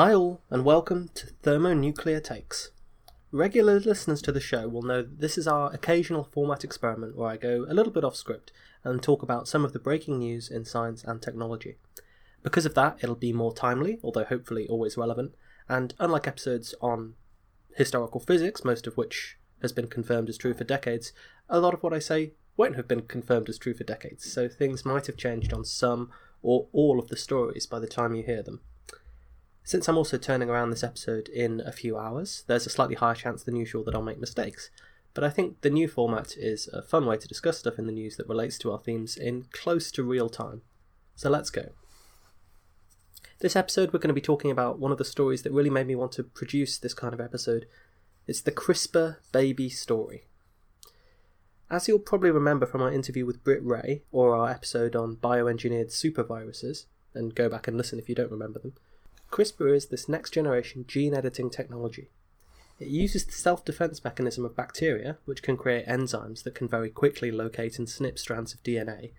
Hi all, and welcome to Thermonuclear Takes. Regular listeners to the show will know that this is our occasional format experiment where I go a little bit off script and talk about some of the breaking news in science and technology. Because of that, it'll be more timely, although hopefully always relevant, and unlike episodes on historical physics, most of which has been confirmed as true for decades, a lot of what I say won't have been confirmed as true for decades, so things might have changed on some or all of the stories by the time you hear them. Since I'm also turning around this episode in a few hours, there's a slightly higher chance than usual that I'll make mistakes. But I think the new format is a fun way to discuss stuff in the news that relates to our themes in close to real time. So let's go. This episode, we're going to be talking about one of the stories that really made me want to produce this kind of episode. It's the CRISPR baby story. As you'll probably remember from our interview with Britt Wray, or our episode on bioengineered superviruses, and go back and listen if you don't remember them, CRISPR is this next generation gene editing technology. It uses the self defense mechanism of bacteria, which can create enzymes that can very quickly locate and snip strands of DNA,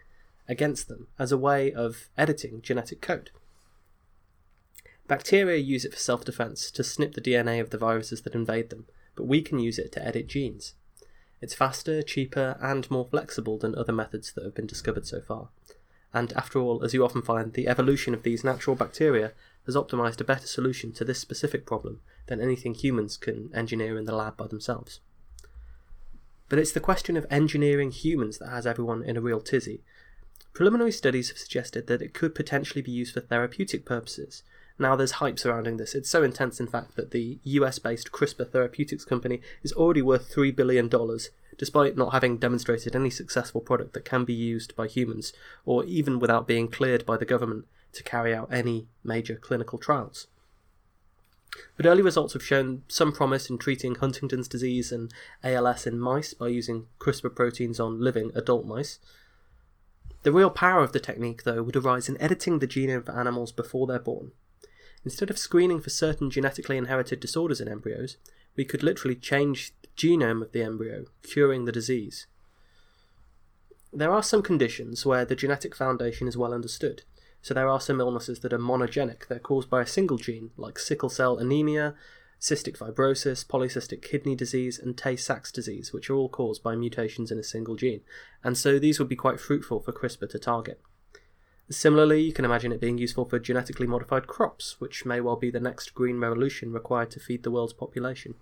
against them as a way of editing genetic code. Bacteria use it for self defense to snip the DNA of the viruses that invade them, but we can use it to edit genes. It's faster, cheaper, and more flexible than other methods that have been discovered so far. And after all, as you often find, the evolution of these natural bacteria has optimized a better solution to this specific problem than anything humans can engineer in the lab by themselves. But it's the question of engineering humans that has everyone in a real tizzy. Preliminary studies have suggested that it could potentially be used for therapeutic purposes. Now there's hype surrounding this. It's so intense, in fact, that the US based CRISPR Therapeutics company is already worth $3 billion, despite not having demonstrated any successful product that can be used by humans, or even without being cleared by the government to carry out any major clinical trials. But early results have shown some promise in treating Huntington's disease and ALS in mice by using CRISPR proteins on living adult mice. The real power of the technique, though, would arise in editing the genome for animals before they're born. Instead of screening for certain genetically inherited disorders in embryos, we could literally change the genome of the embryo, curing the disease. There are some conditions where the genetic foundation is well understood, so there are some illnesses that are monogenic. They're caused by a single gene, like sickle cell anemia, cystic fibrosis, polycystic kidney disease, and Tay Sachs disease, which are all caused by mutations in a single gene. And so these would be quite fruitful for CRISPR to target. Similarly, you can imagine it being useful for genetically modified crops, which may well be the next green revolution required to feed the world's population.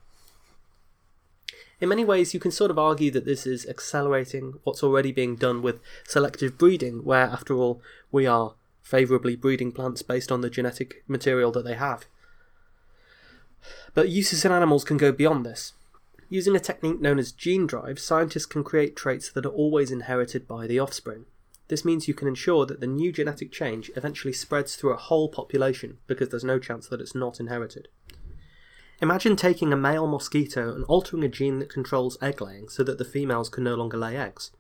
In many ways, you can sort of argue that this is accelerating what's already being done with selective breeding, where, after all, we are favourably breeding plants based on the genetic material that they have. But uses in animals can go beyond this. Using a technique known as gene drive, scientists can create traits that are always inherited by the offspring. This means you can ensure that the new genetic change eventually spreads through a whole population because there's no chance that it's not inherited. Imagine taking a male mosquito and altering a gene that controls egg laying so that the females can no longer lay eggs.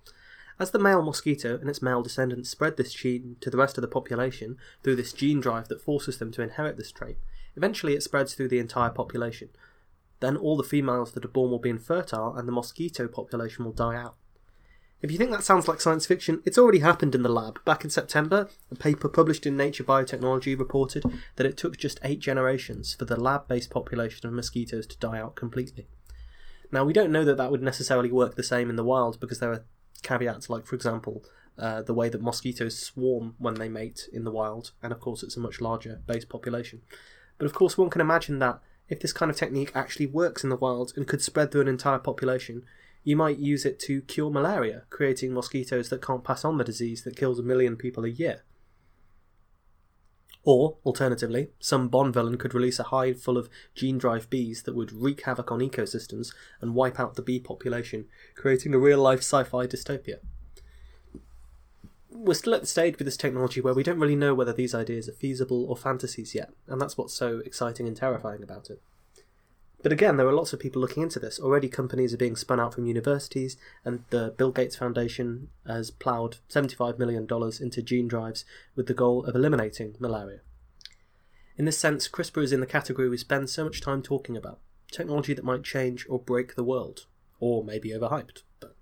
As the male mosquito and its male descendants spread this gene to the rest of the population through this gene drive that forces them to inherit this trait, eventually it spreads through the entire population. Then all the females that are born will be infertile and the mosquito population will die out. If you think that sounds like science fiction, it's already happened in the lab. Back in September, a paper published in Nature Biotechnology reported that it took just eight generations for the lab based population of mosquitoes to die out completely. Now, we don't know that that would necessarily work the same in the wild because there are caveats like, for example, uh, the way that mosquitoes swarm when they mate in the wild, and of course, it's a much larger base population. But of course, one can imagine that if this kind of technique actually works in the wild and could spread through an entire population, you might use it to cure malaria, creating mosquitoes that can't pass on the disease that kills a million people a year. Or, alternatively, some Bond villain could release a hive full of gene drive bees that would wreak havoc on ecosystems and wipe out the bee population, creating a real life sci fi dystopia. We're still at the stage with this technology where we don't really know whether these ideas are feasible or fantasies yet, and that's what's so exciting and terrifying about it. But again, there are lots of people looking into this. Already, companies are being spun out from universities, and the Bill Gates Foundation has ploughed $75 million into gene drives with the goal of eliminating malaria. In this sense, CRISPR is in the category we spend so much time talking about technology that might change or break the world, or may be overhyped, but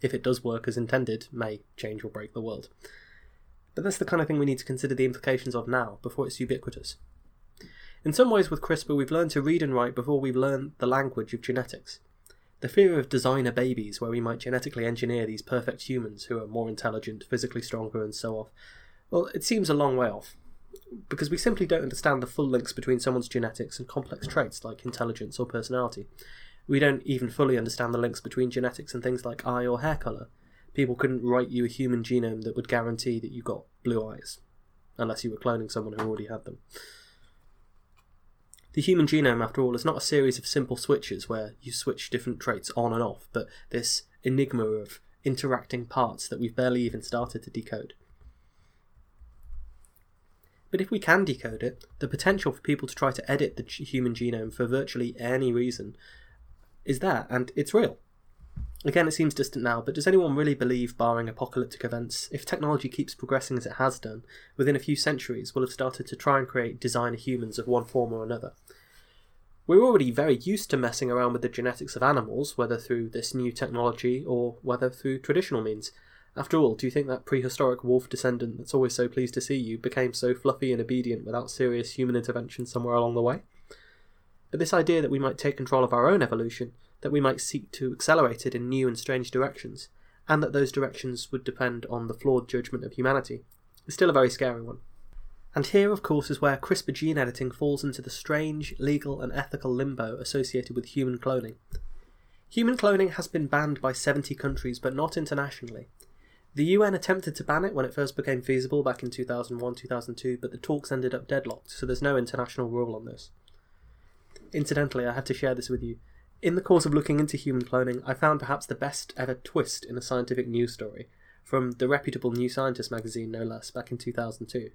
if it does work as intended, may change or break the world. But that's the kind of thing we need to consider the implications of now, before it's ubiquitous. In some ways, with CRISPR, we've learned to read and write before we've learned the language of genetics. The fear of designer babies, where we might genetically engineer these perfect humans who are more intelligent, physically stronger, and so on, well, it seems a long way off. Because we simply don't understand the full links between someone's genetics and complex traits like intelligence or personality. We don't even fully understand the links between genetics and things like eye or hair colour. People couldn't write you a human genome that would guarantee that you got blue eyes, unless you were cloning someone who already had them. The human genome, after all, is not a series of simple switches where you switch different traits on and off, but this enigma of interacting parts that we've barely even started to decode. But if we can decode it, the potential for people to try to edit the human genome for virtually any reason is there, and it's real. Again, it seems distant now, but does anyone really believe, barring apocalyptic events, if technology keeps progressing as it has done, within a few centuries we'll have started to try and create designer humans of one form or another? We're already very used to messing around with the genetics of animals, whether through this new technology or whether through traditional means. After all, do you think that prehistoric wolf descendant that's always so pleased to see you became so fluffy and obedient without serious human intervention somewhere along the way? But this idea that we might take control of our own evolution that we might seek to accelerate it in new and strange directions, and that those directions would depend on the flawed judgment of humanity, is still a very scary one. And here, of course, is where CRISPR gene editing falls into the strange legal and ethical limbo associated with human cloning. Human cloning has been banned by 70 countries, but not internationally. The UN attempted to ban it when it first became feasible back in 2001 2002, but the talks ended up deadlocked, so there's no international rule on this. Incidentally, I had to share this with you. In the course of looking into human cloning, I found perhaps the best ever twist in a scientific news story, from the reputable New Scientist magazine, no less, back in 2002.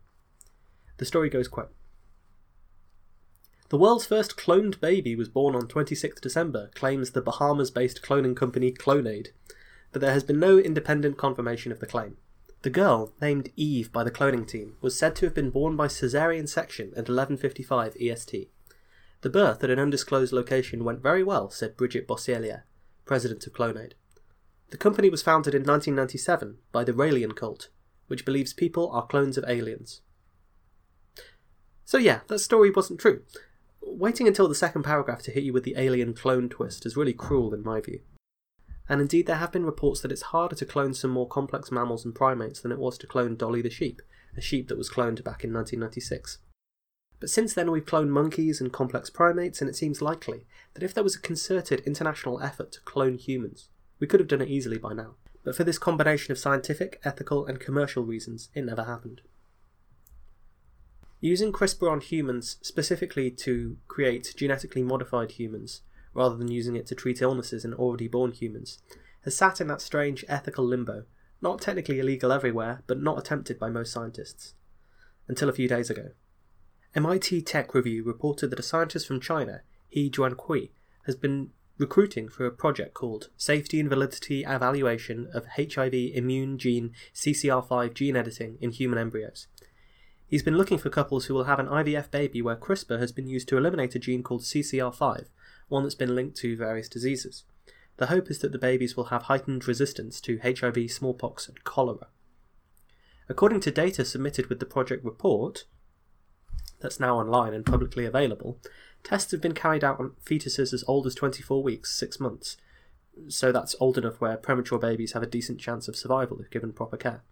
The story goes quote, The world's first cloned baby was born on 26 December, claims the Bahamas based cloning company Clonaid, but there has been no independent confirmation of the claim. The girl, named Eve by the cloning team, was said to have been born by caesarean section at 11.55 EST. The birth at an undisclosed location went very well, said Bridget Boisselier, president of Clonaid. The company was founded in 1997 by the Raelian cult, which believes people are clones of aliens. So, yeah, that story wasn't true. Waiting until the second paragraph to hit you with the alien clone twist is really cruel in my view. And indeed, there have been reports that it's harder to clone some more complex mammals and primates than it was to clone Dolly the sheep, a sheep that was cloned back in 1996. But since then, we've cloned monkeys and complex primates, and it seems likely that if there was a concerted international effort to clone humans, we could have done it easily by now. But for this combination of scientific, ethical, and commercial reasons, it never happened. Using CRISPR on humans specifically to create genetically modified humans, rather than using it to treat illnesses in already born humans, has sat in that strange ethical limbo, not technically illegal everywhere, but not attempted by most scientists. Until a few days ago. MIT Tech Review reported that a scientist from China, He Jiankui, has been recruiting for a project called Safety and Validity Evaluation of HIV Immune Gene CCR5 Gene Editing in Human Embryos. He's been looking for couples who will have an IVF baby where CRISPR has been used to eliminate a gene called CCR5, one that's been linked to various diseases. The hope is that the babies will have heightened resistance to HIV, smallpox, and cholera. According to data submitted with the project report, that's now online and publicly available, tests have been carried out on fetuses as old as 24 weeks, 6 months. So that's old enough where premature babies have a decent chance of survival if given proper care.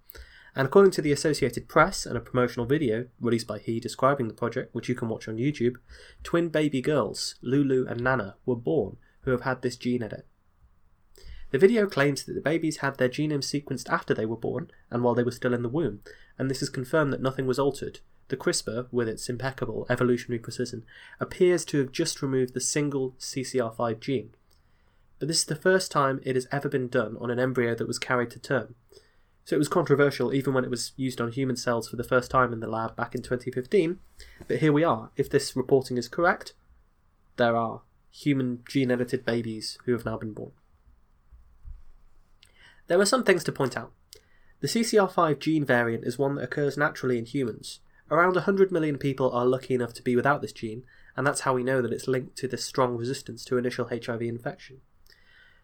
And according to the Associated Press and a promotional video released by he describing the project, which you can watch on YouTube, twin baby girls, Lulu and Nana, were born who have had this gene edit. The video claims that the babies had their genome sequenced after they were born and while they were still in the womb, and this has confirmed that nothing was altered. The CRISPR, with its impeccable evolutionary precision, appears to have just removed the single CCR5 gene. But this is the first time it has ever been done on an embryo that was carried to term. So it was controversial even when it was used on human cells for the first time in the lab back in 2015. But here we are. If this reporting is correct, there are human gene edited babies who have now been born. There are some things to point out. The CCR5 gene variant is one that occurs naturally in humans. Around 100 million people are lucky enough to be without this gene, and that's how we know that it's linked to this strong resistance to initial HIV infection.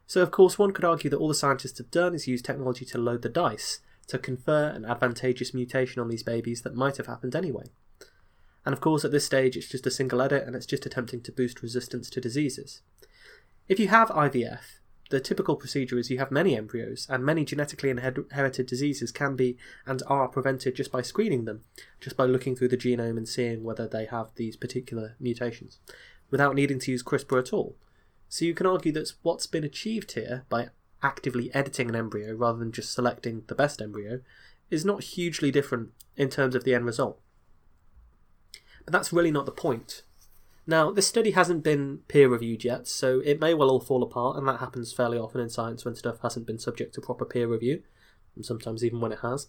So, of course, one could argue that all the scientists have done is use technology to load the dice, to confer an advantageous mutation on these babies that might have happened anyway. And of course, at this stage, it's just a single edit and it's just attempting to boost resistance to diseases. If you have IVF, the typical procedure is you have many embryos, and many genetically inherited diseases can be and are prevented just by screening them, just by looking through the genome and seeing whether they have these particular mutations, without needing to use CRISPR at all. So you can argue that what's been achieved here by actively editing an embryo rather than just selecting the best embryo is not hugely different in terms of the end result. But that's really not the point. Now, this study hasn't been peer reviewed yet, so it may well all fall apart, and that happens fairly often in science when stuff hasn't been subject to proper peer review, and sometimes even when it has.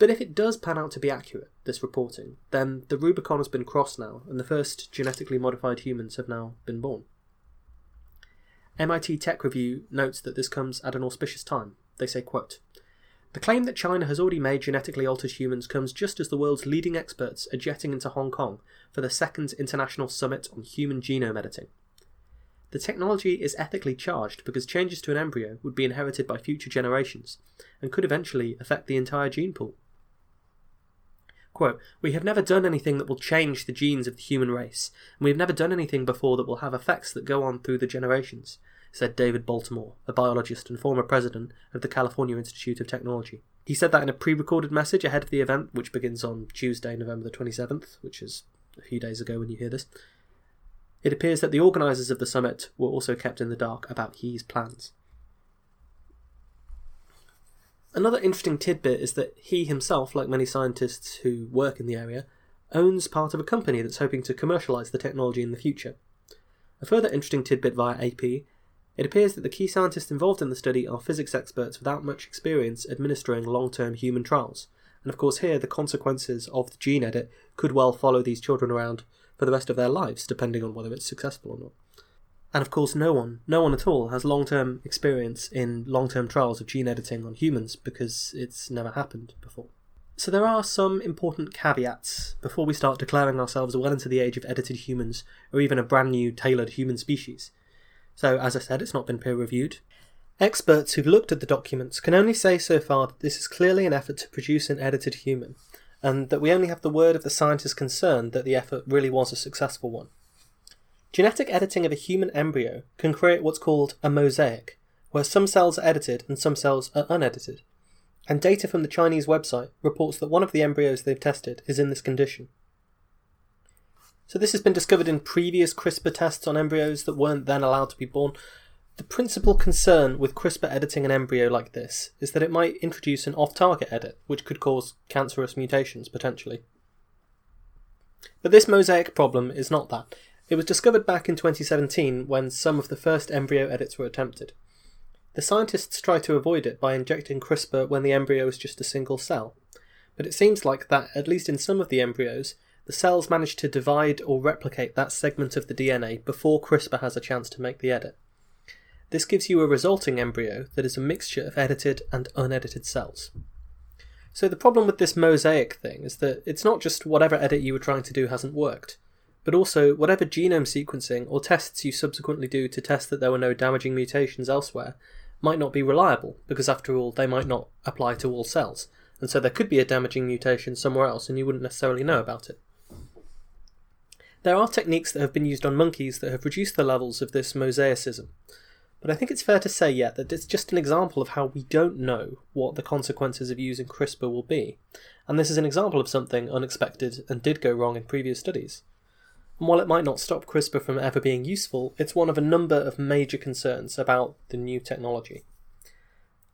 But if it does pan out to be accurate, this reporting, then the Rubicon has been crossed now, and the first genetically modified humans have now been born. MIT Tech Review notes that this comes at an auspicious time. They say, quote, the claim that China has already made genetically altered humans comes just as the world's leading experts are jetting into Hong Kong for the second International Summit on Human Genome Editing. The technology is ethically charged because changes to an embryo would be inherited by future generations and could eventually affect the entire gene pool. Quote, We have never done anything that will change the genes of the human race, and we have never done anything before that will have effects that go on through the generations, said David Baltimore, a biologist and former president of the California Institute of Technology. He said that in a pre recorded message ahead of the event, which begins on Tuesday, November the 27th, which is a few days ago when you hear this. It appears that the organisers of the summit were also kept in the dark about He's plans. Another interesting tidbit is that he himself, like many scientists who work in the area, owns part of a company that's hoping to commercialise the technology in the future. A further interesting tidbit via AP it appears that the key scientists involved in the study are physics experts without much experience administering long term human trials. And of course, here the consequences of the gene edit could well follow these children around for the rest of their lives, depending on whether it's successful or not. And of course, no one, no one at all, has long term experience in long term trials of gene editing on humans because it's never happened before. So there are some important caveats before we start declaring ourselves well into the age of edited humans or even a brand new tailored human species. So, as I said, it's not been peer reviewed. Experts who've looked at the documents can only say so far that this is clearly an effort to produce an edited human, and that we only have the word of the scientists concerned that the effort really was a successful one. Genetic editing of a human embryo can create what's called a mosaic, where some cells are edited and some cells are unedited. And data from the Chinese website reports that one of the embryos they've tested is in this condition. So this has been discovered in previous CRISPR tests on embryos that weren't then allowed to be born. The principal concern with CRISPR editing an embryo like this is that it might introduce an off target edit, which could cause cancerous mutations potentially. But this mosaic problem is not that. It was discovered back in 2017 when some of the first embryo edits were attempted. The scientists tried to avoid it by injecting CRISPR when the embryo was just a single cell. But it seems like that, at least in some of the embryos, the cells manage to divide or replicate that segment of the DNA before CRISPR has a chance to make the edit. This gives you a resulting embryo that is a mixture of edited and unedited cells. So the problem with this mosaic thing is that it's not just whatever edit you were trying to do hasn't worked, but also whatever genome sequencing or tests you subsequently do to test that there were no damaging mutations elsewhere might not be reliable, because after all, they might not apply to all cells, and so there could be a damaging mutation somewhere else and you wouldn't necessarily know about it. There are techniques that have been used on monkeys that have reduced the levels of this mosaicism. But I think it's fair to say yet that it's just an example of how we don't know what the consequences of using CRISPR will be, and this is an example of something unexpected and did go wrong in previous studies. And while it might not stop CRISPR from ever being useful, it's one of a number of major concerns about the new technology.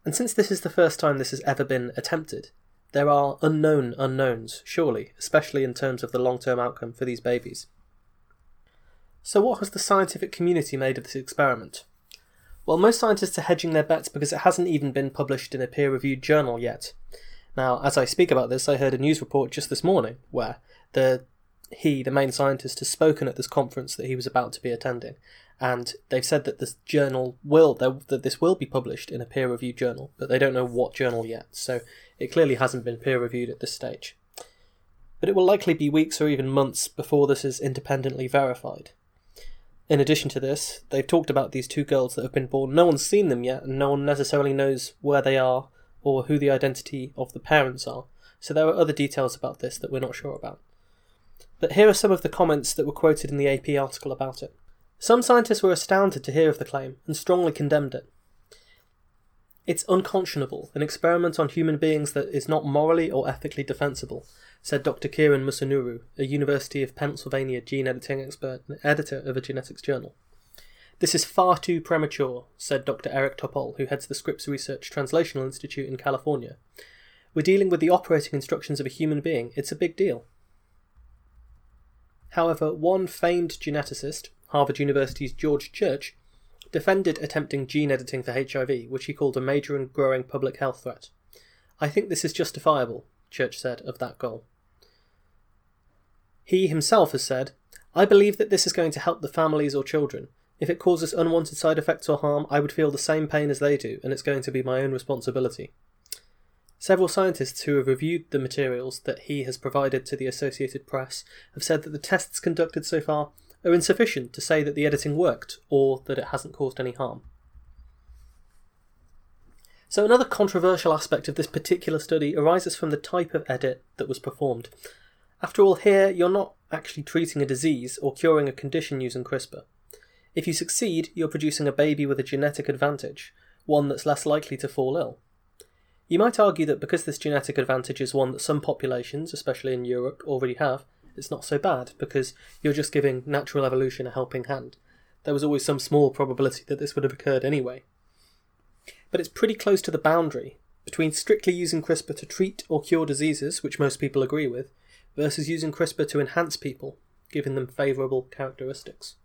And since this is the first time this has ever been attempted, there are unknown unknowns, surely, especially in terms of the long term outcome for these babies. So, what has the scientific community made of this experiment? Well, most scientists are hedging their bets because it hasn't even been published in a peer reviewed journal yet. Now, as I speak about this, I heard a news report just this morning where the he, the main scientist, has spoken at this conference that he was about to be attending, and they've said that this journal will that this will be published in a peer reviewed journal, but they don't know what journal yet. So it clearly hasn't been peer reviewed at this stage. But it will likely be weeks or even months before this is independently verified. In addition to this, they've talked about these two girls that have been born. No one's seen them yet, and no one necessarily knows where they are or who the identity of the parents are. So there are other details about this that we're not sure about. But here are some of the comments that were quoted in the AP article about it. Some scientists were astounded to hear of the claim and strongly condemned it. It's unconscionable, an experiment on human beings that is not morally or ethically defensible, said Dr. Kiran Musunuru, a University of Pennsylvania gene editing expert and editor of a genetics journal. This is far too premature, said Dr. Eric Topol, who heads the Scripps Research Translational Institute in California. We're dealing with the operating instructions of a human being. It's a big deal. However, one famed geneticist, Harvard University's George Church, defended attempting gene editing for HIV, which he called a major and growing public health threat. I think this is justifiable, Church said of that goal. He himself has said, I believe that this is going to help the families or children. If it causes unwanted side effects or harm, I would feel the same pain as they do, and it's going to be my own responsibility. Several scientists who have reviewed the materials that he has provided to the Associated Press have said that the tests conducted so far are insufficient to say that the editing worked or that it hasn't caused any harm. So, another controversial aspect of this particular study arises from the type of edit that was performed. After all, here you're not actually treating a disease or curing a condition using CRISPR. If you succeed, you're producing a baby with a genetic advantage, one that's less likely to fall ill. You might argue that because this genetic advantage is one that some populations, especially in Europe, already have, it's not so bad because you're just giving natural evolution a helping hand. There was always some small probability that this would have occurred anyway. But it's pretty close to the boundary between strictly using CRISPR to treat or cure diseases, which most people agree with, versus using CRISPR to enhance people, giving them favourable characteristics.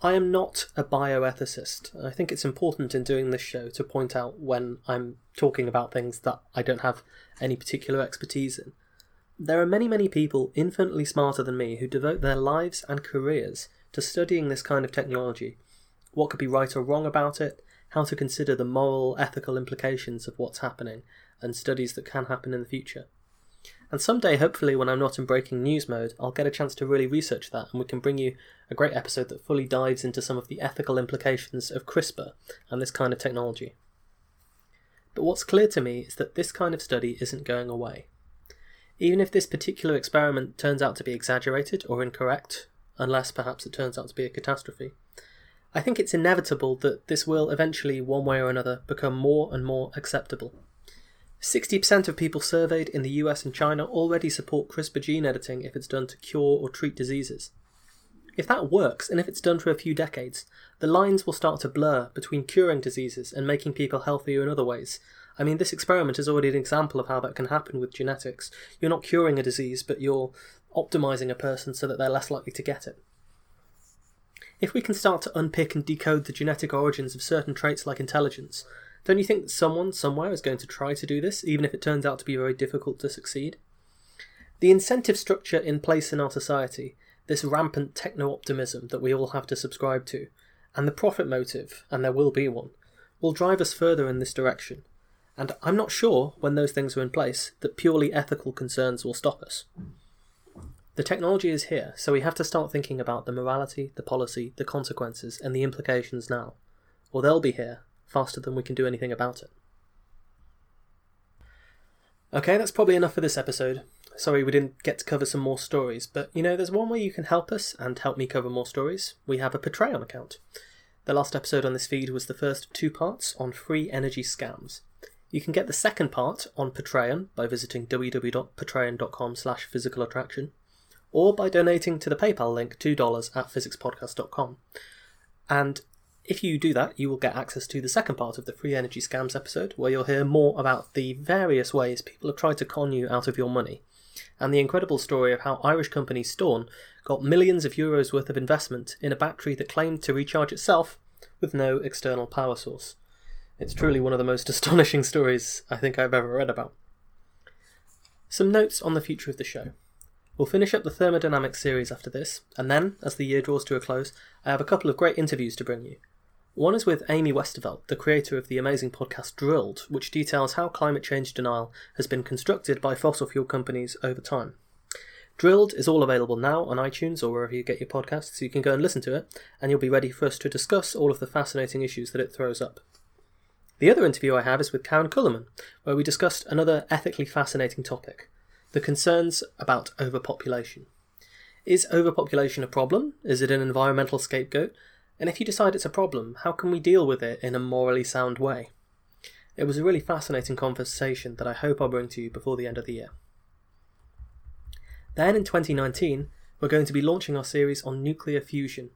I am not a bioethicist. I think it's important in doing this show to point out when I'm talking about things that I don't have any particular expertise in. There are many, many people infinitely smarter than me who devote their lives and careers to studying this kind of technology, what could be right or wrong about it, how to consider the moral, ethical implications of what's happening, and studies that can happen in the future. And someday, hopefully, when I'm not in breaking news mode, I'll get a chance to really research that and we can bring you a great episode that fully dives into some of the ethical implications of CRISPR and this kind of technology. But what's clear to me is that this kind of study isn't going away. Even if this particular experiment turns out to be exaggerated or incorrect, unless perhaps it turns out to be a catastrophe, I think it's inevitable that this will eventually, one way or another, become more and more acceptable. 60% of people surveyed in the US and China already support CRISPR gene editing if it's done to cure or treat diseases. If that works, and if it's done for a few decades, the lines will start to blur between curing diseases and making people healthier in other ways, I mean, this experiment is already an example of how that can happen with genetics. You're not curing a disease, but you're optimizing a person so that they're less likely to get it. If we can start to unpick and decode the genetic origins of certain traits like intelligence, don't you think that someone somewhere is going to try to do this, even if it turns out to be very difficult to succeed? The incentive structure in place in our society, this rampant techno optimism that we all have to subscribe to, and the profit motive, and there will be one, will drive us further in this direction and I'm not sure, when those things are in place, that purely ethical concerns will stop us. The technology is here, so we have to start thinking about the morality, the policy, the consequences, and the implications now, or they'll be here faster than we can do anything about it. Okay, that's probably enough for this episode. Sorry we didn't get to cover some more stories, but you know, there's one way you can help us and help me cover more stories. We have a Patreon account. The last episode on this feed was the first of two parts on free energy scams. You can get the second part on Patreon by visiting www.patreon.com slash physical attraction or by donating to the PayPal link $2 at physicspodcast.com. And if you do that, you will get access to the second part of the Free Energy Scams episode, where you'll hear more about the various ways people have tried to con you out of your money, and the incredible story of how Irish company Steorn got millions of euros worth of investment in a battery that claimed to recharge itself with no external power source. It's truly one of the most astonishing stories I think I've ever read about. Some notes on the future of the show. We'll finish up the thermodynamics series after this, and then, as the year draws to a close, I have a couple of great interviews to bring you. One is with Amy Westervelt, the creator of the amazing podcast Drilled, which details how climate change denial has been constructed by fossil fuel companies over time. Drilled is all available now on iTunes or wherever you get your podcasts, so you can go and listen to it, and you'll be ready for us to discuss all of the fascinating issues that it throws up. The other interview I have is with Karen Kullerman, where we discussed another ethically fascinating topic the concerns about overpopulation. Is overpopulation a problem? Is it an environmental scapegoat? And if you decide it's a problem, how can we deal with it in a morally sound way? It was a really fascinating conversation that I hope I'll bring to you before the end of the year. Then in 2019, we're going to be launching our series on nuclear fusion.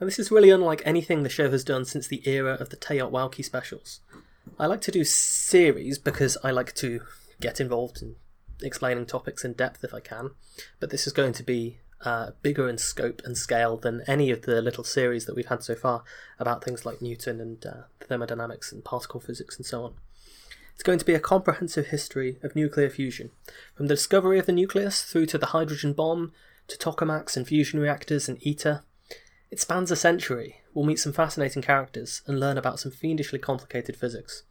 And this is really unlike anything the show has done since the era of the Teyot Wowki specials. I like to do series because I like to get involved in explaining topics in depth if I can, but this is going to be uh, bigger in scope and scale than any of the little series that we've had so far about things like Newton and uh, thermodynamics and particle physics and so on. It's going to be a comprehensive history of nuclear fusion, from the discovery of the nucleus through to the hydrogen bomb, to tokamaks and fusion reactors and ITER. It spans a century. We'll meet some fascinating characters and learn about some fiendishly complicated physics.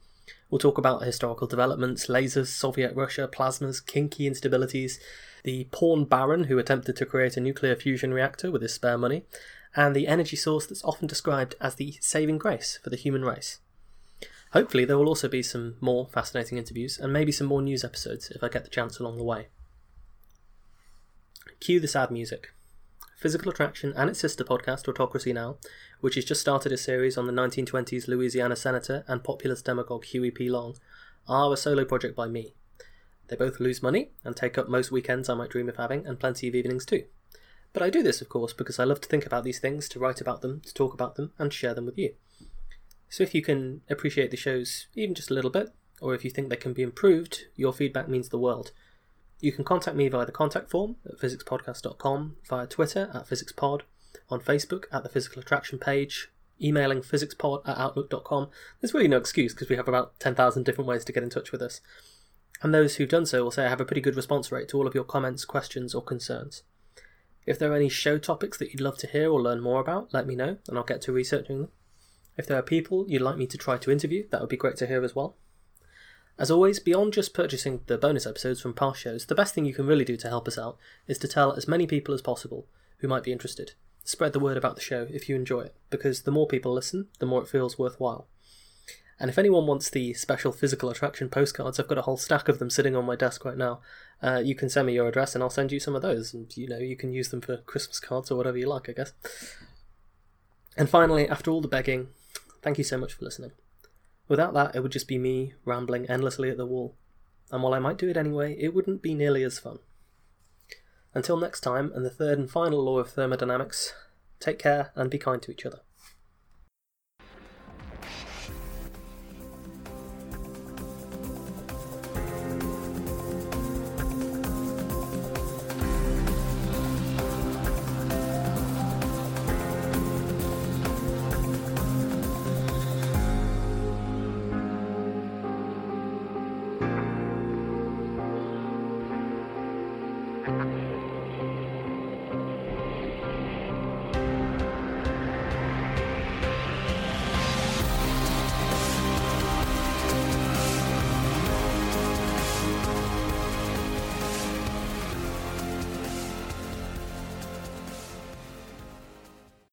We'll talk about historical developments, lasers, Soviet Russia, plasmas, kinky instabilities, the porn baron who attempted to create a nuclear fusion reactor with his spare money, and the energy source that's often described as the saving grace for the human race. Hopefully, there will also be some more fascinating interviews and maybe some more news episodes if I get the chance along the way. Cue the sad music. Physical Attraction and its sister podcast, Autocracy Now, which has just started a series on the 1920s Louisiana senator and populist demagogue Huey P. Long, are a solo project by me. They both lose money and take up most weekends I might dream of having, and plenty of evenings too. But I do this, of course, because I love to think about these things, to write about them, to talk about them, and share them with you. So if you can appreciate the shows even just a little bit, or if you think they can be improved, your feedback means the world. You can contact me via the contact form at physicspodcast.com, via Twitter at physicspod, on Facebook at the Physical Attraction page, emailing physicspod at outlook.com. There's really no excuse because we have about 10,000 different ways to get in touch with us. And those who've done so will say I have a pretty good response rate to all of your comments, questions, or concerns. If there are any show topics that you'd love to hear or learn more about, let me know and I'll get to researching them. If there are people you'd like me to try to interview, that would be great to hear as well. As always, beyond just purchasing the bonus episodes from past shows, the best thing you can really do to help us out is to tell as many people as possible who might be interested. Spread the word about the show if you enjoy it, because the more people listen, the more it feels worthwhile. And if anyone wants the special physical attraction postcards, I've got a whole stack of them sitting on my desk right now. Uh, you can send me your address and I'll send you some of those. And you know, you can use them for Christmas cards or whatever you like, I guess. And finally, after all the begging, thank you so much for listening. Without that, it would just be me rambling endlessly at the wall. And while I might do it anyway, it wouldn't be nearly as fun. Until next time, and the third and final law of thermodynamics, take care and be kind to each other.